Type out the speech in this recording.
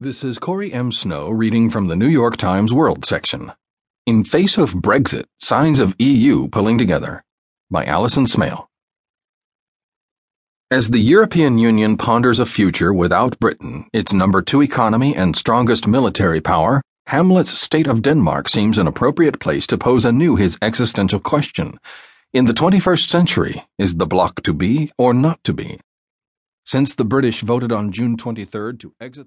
This is Corey M. Snow reading from the New York Times World section. In Face of Brexit Signs of EU Pulling Together by Alison Smale. As the European Union ponders a future without Britain, its number two economy and strongest military power, Hamlet's State of Denmark seems an appropriate place to pose anew his existential question. In the 21st century, is the bloc to be or not to be? Since the British voted on June 23rd to exit the